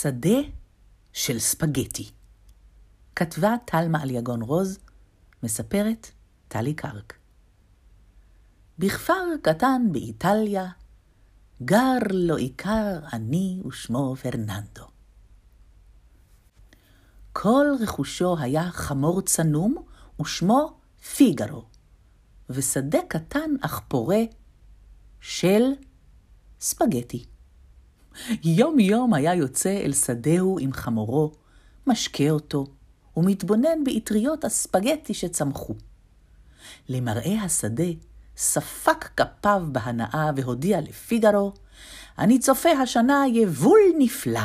שדה של ספגטי. כתבה טלמה על יגון רוז, מספרת טלי קרק. בכפר קטן באיטליה גר לו עיקר עני ושמו פרננדו. כל רכושו היה חמור צנום ושמו פיגארו, ושדה קטן אך פורה של ספגטי. יום יום היה יוצא אל שדהו עם חמורו, משקה אותו, ומתבונן באטריות הספגטי שצמחו. למראה השדה, ספק כפיו בהנאה והודיע לפיגארו, אני צופה השנה יבול נפלא.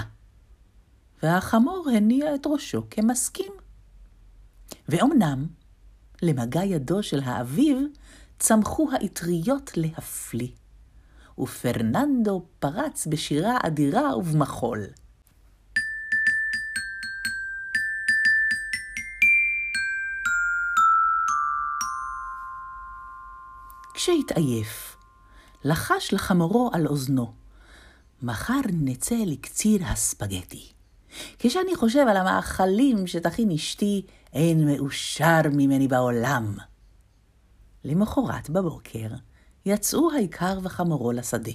והחמור הניע את ראשו כמסכים. ואומנם, למגע ידו של האביב, צמחו האטריות להפליא. ופרננדו פרץ בשירה אדירה ובמחול. כשהתעייף, לחש לחמורו על אוזנו, מחר נצא לקציר הספגטי. כשאני חושב על המאכלים שתכין אשתי, אין מאושר ממני בעולם. למחרת בבוקר, יצאו העיקר וחמורו לשדה.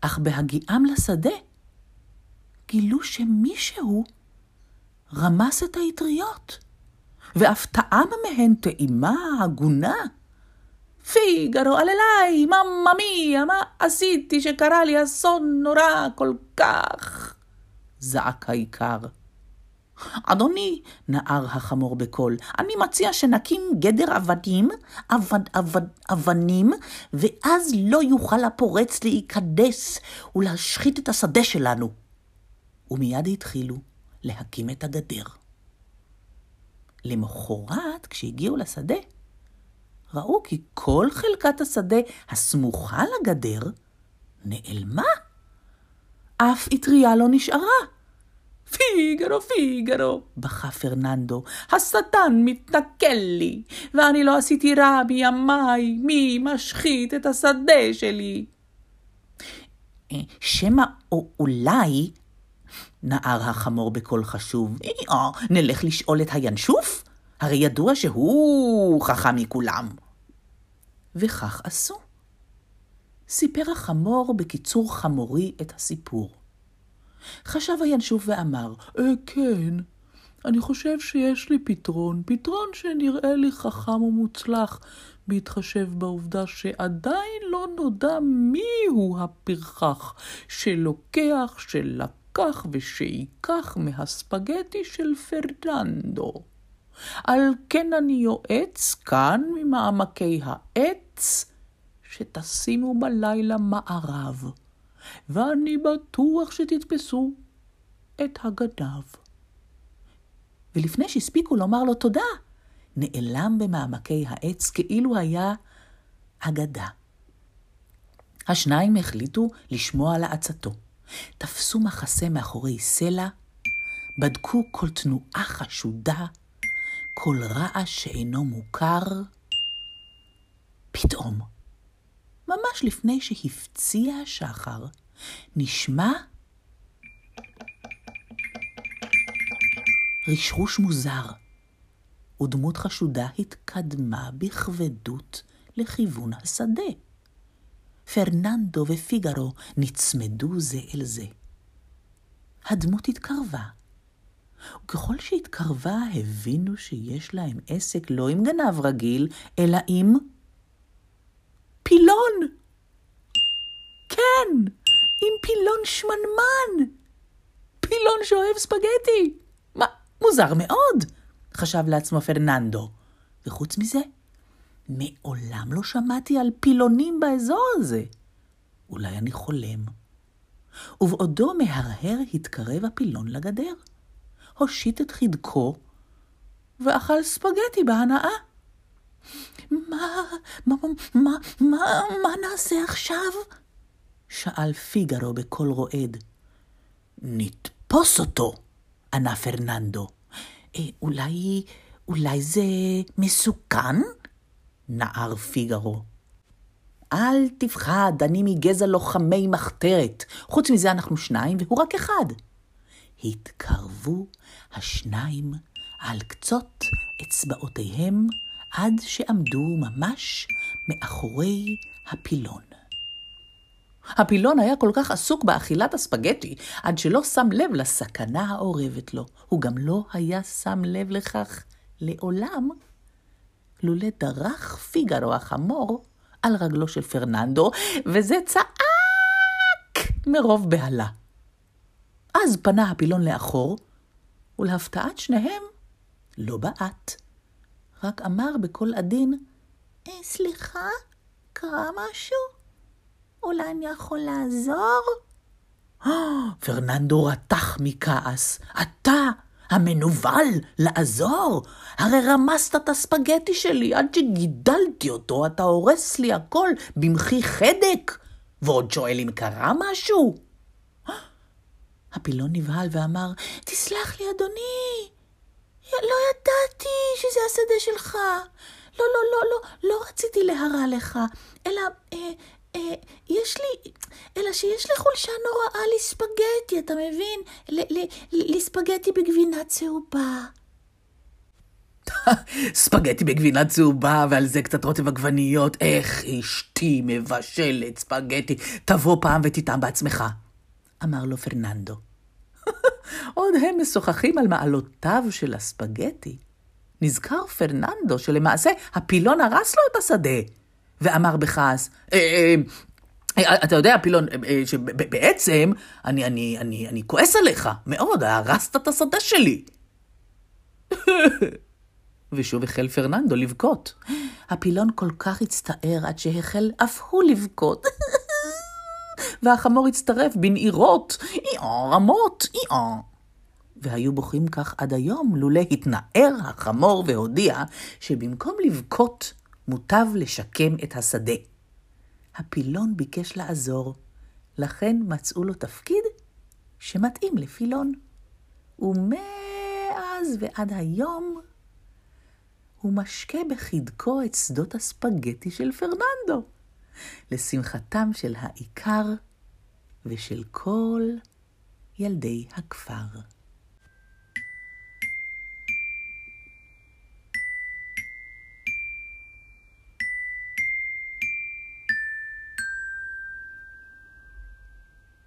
אך בהגיעם לשדה, גילו שמישהו רמס את האטריות, ואף טעם מהן טעימה הגונה. פיגרו עללי, ממא מיה, מה עשיתי שקרה לי אסון נורא כל כך? זעק העיקר. אדוני, נער החמור בקול, אני מציע שנקים גדר עבדים, עבד, עבד, אבנים, ואז לא יוכל הפורץ להיכנס ולהשחית את השדה שלנו. ומיד התחילו להקים את הגדר. למחרת, כשהגיעו לשדה, ראו כי כל חלקת השדה הסמוכה לגדר נעלמה. אף אטריה לא נשארה. פיגרו, פיגרו, בכה פרננדו, השטן מתנכל לי, ואני לא עשיתי רע בימיי, מי משחית את השדה שלי? אה, שמא או אולי, נער החמור בקול חשוב, אה, נלך לשאול את הינשוף? הרי ידוע שהוא חכם מכולם. וכך עשו. סיפר החמור בקיצור חמורי את הסיפור. חשב הינשוף ואמר, אה, כן, אני חושב שיש לי פתרון, פתרון שנראה לי חכם ומוצלח, בהתחשב בעובדה שעדיין לא נודע מיהו הפרחח שלוקח, שלקח ושייקח מהספגטי של פרננדו. על כן אני יועץ כאן ממעמקי העץ, שתשימו בלילה מערב. ואני בטוח שתתפסו את הגנב. ולפני שהספיקו לומר לו תודה, נעלם במעמקי העץ כאילו היה אגדה. השניים החליטו לשמוע לעצתו. תפסו מחסה מאחורי סלע, בדקו כל תנועה חשודה, כל רעש שאינו מוכר. פתאום, ממש לפני שהפציע השחר, נשמע רשרוש מוזר, ודמות חשודה התקדמה בכבדות לכיוון השדה. פרננדו ופיגארו נצמדו זה אל זה. הדמות התקרבה, וככל שהתקרבה הבינו שיש להם עסק לא עם גנב רגיל, אלא עם פילון. כן, עם פילון שמנמן. פילון שאוהב ספגטי. מה, מוזר מאוד, חשב לעצמו פרננדו. וחוץ מזה, מעולם לא שמעתי על פילונים באזור הזה. אולי אני חולם. ובעודו מהרהר התקרב הפילון לגדר. הושיט את חדקו ואכל ספגטי בהנאה. מה, מה, מה, מה, מה נעשה עכשיו? שאל פיגארו בקול רועד. נתפוס אותו, ענה פרננדו. אה, אולי, אולי זה מסוכן? נער פיגארו. אל תפחד, אני מגזע לוחמי מחתרת. חוץ מזה אנחנו שניים והוא רק אחד. התקרבו השניים על קצות אצבעותיהם עד שעמדו ממש מאחורי הפילון. הפילון היה כל כך עסוק באכילת הספגטי, עד שלא שם לב לסכנה האורבת לו. הוא גם לא היה שם לב לכך לעולם, לולא דרך פיגארו החמור על רגלו של פרננדו, וזה צעק מרוב בהלה. אז פנה הפילון לאחור, ולהפתעת שניהם, לא בעט. רק אמר בקול עדין, אה, סליחה, קרה משהו? אולי אני יכול לעזור? פרננדו רתח מכעס. אתה, המנוול, לעזור? הרי רמסת את הספגטי שלי עד שגידלתי אותו, אתה הורס לי הכל במחי חדק, ועוד שואל אם קרה משהו? הפילון נבהל ואמר, תסלח לי, אדוני, לא ידעתי שזה השדה שלך. לא, לא, לא, לא, לא רציתי להרע לך, אלא, אה, אה, יש לי, אלא שיש לי חולשה נוראה לספגטי, אתה מבין? לספגטי בגבינה צהובה. ספגטי בגבינה צהובה, ועל זה קצת רוטב עגבניות. איך אשתי מבשלת ספגטי. תבוא פעם ותטעם בעצמך. אמר לו פרננדו. עוד הם משוחחים על מעלותיו של הספגטי. נזכר פרננדו שלמעשה הפילון הרס לו את השדה, ואמר בכעס, אה, אה, אה, אתה יודע, פילון, שבעצם אני, אני, אני, אני כועס עליך מאוד, הרסת את השדה שלי. ושוב החל פרננדו לבכות. הפילון כל כך הצטער עד שהחל אף הוא לבכות. והחמור הצטרף בנעירות, אי-אה, רמות, אי-אה. והיו בוכים כך עד היום, לולא התנער החמור והודיע שבמקום לבכות, מוטב לשקם את השדה. הפילון ביקש לעזור, לכן מצאו לו תפקיד שמתאים לפילון. ומאז ועד היום הוא משקה בחדקו את שדות הספגטי של פרננדו, לשמחתם של העיקר ושל כל ילדי הכפר.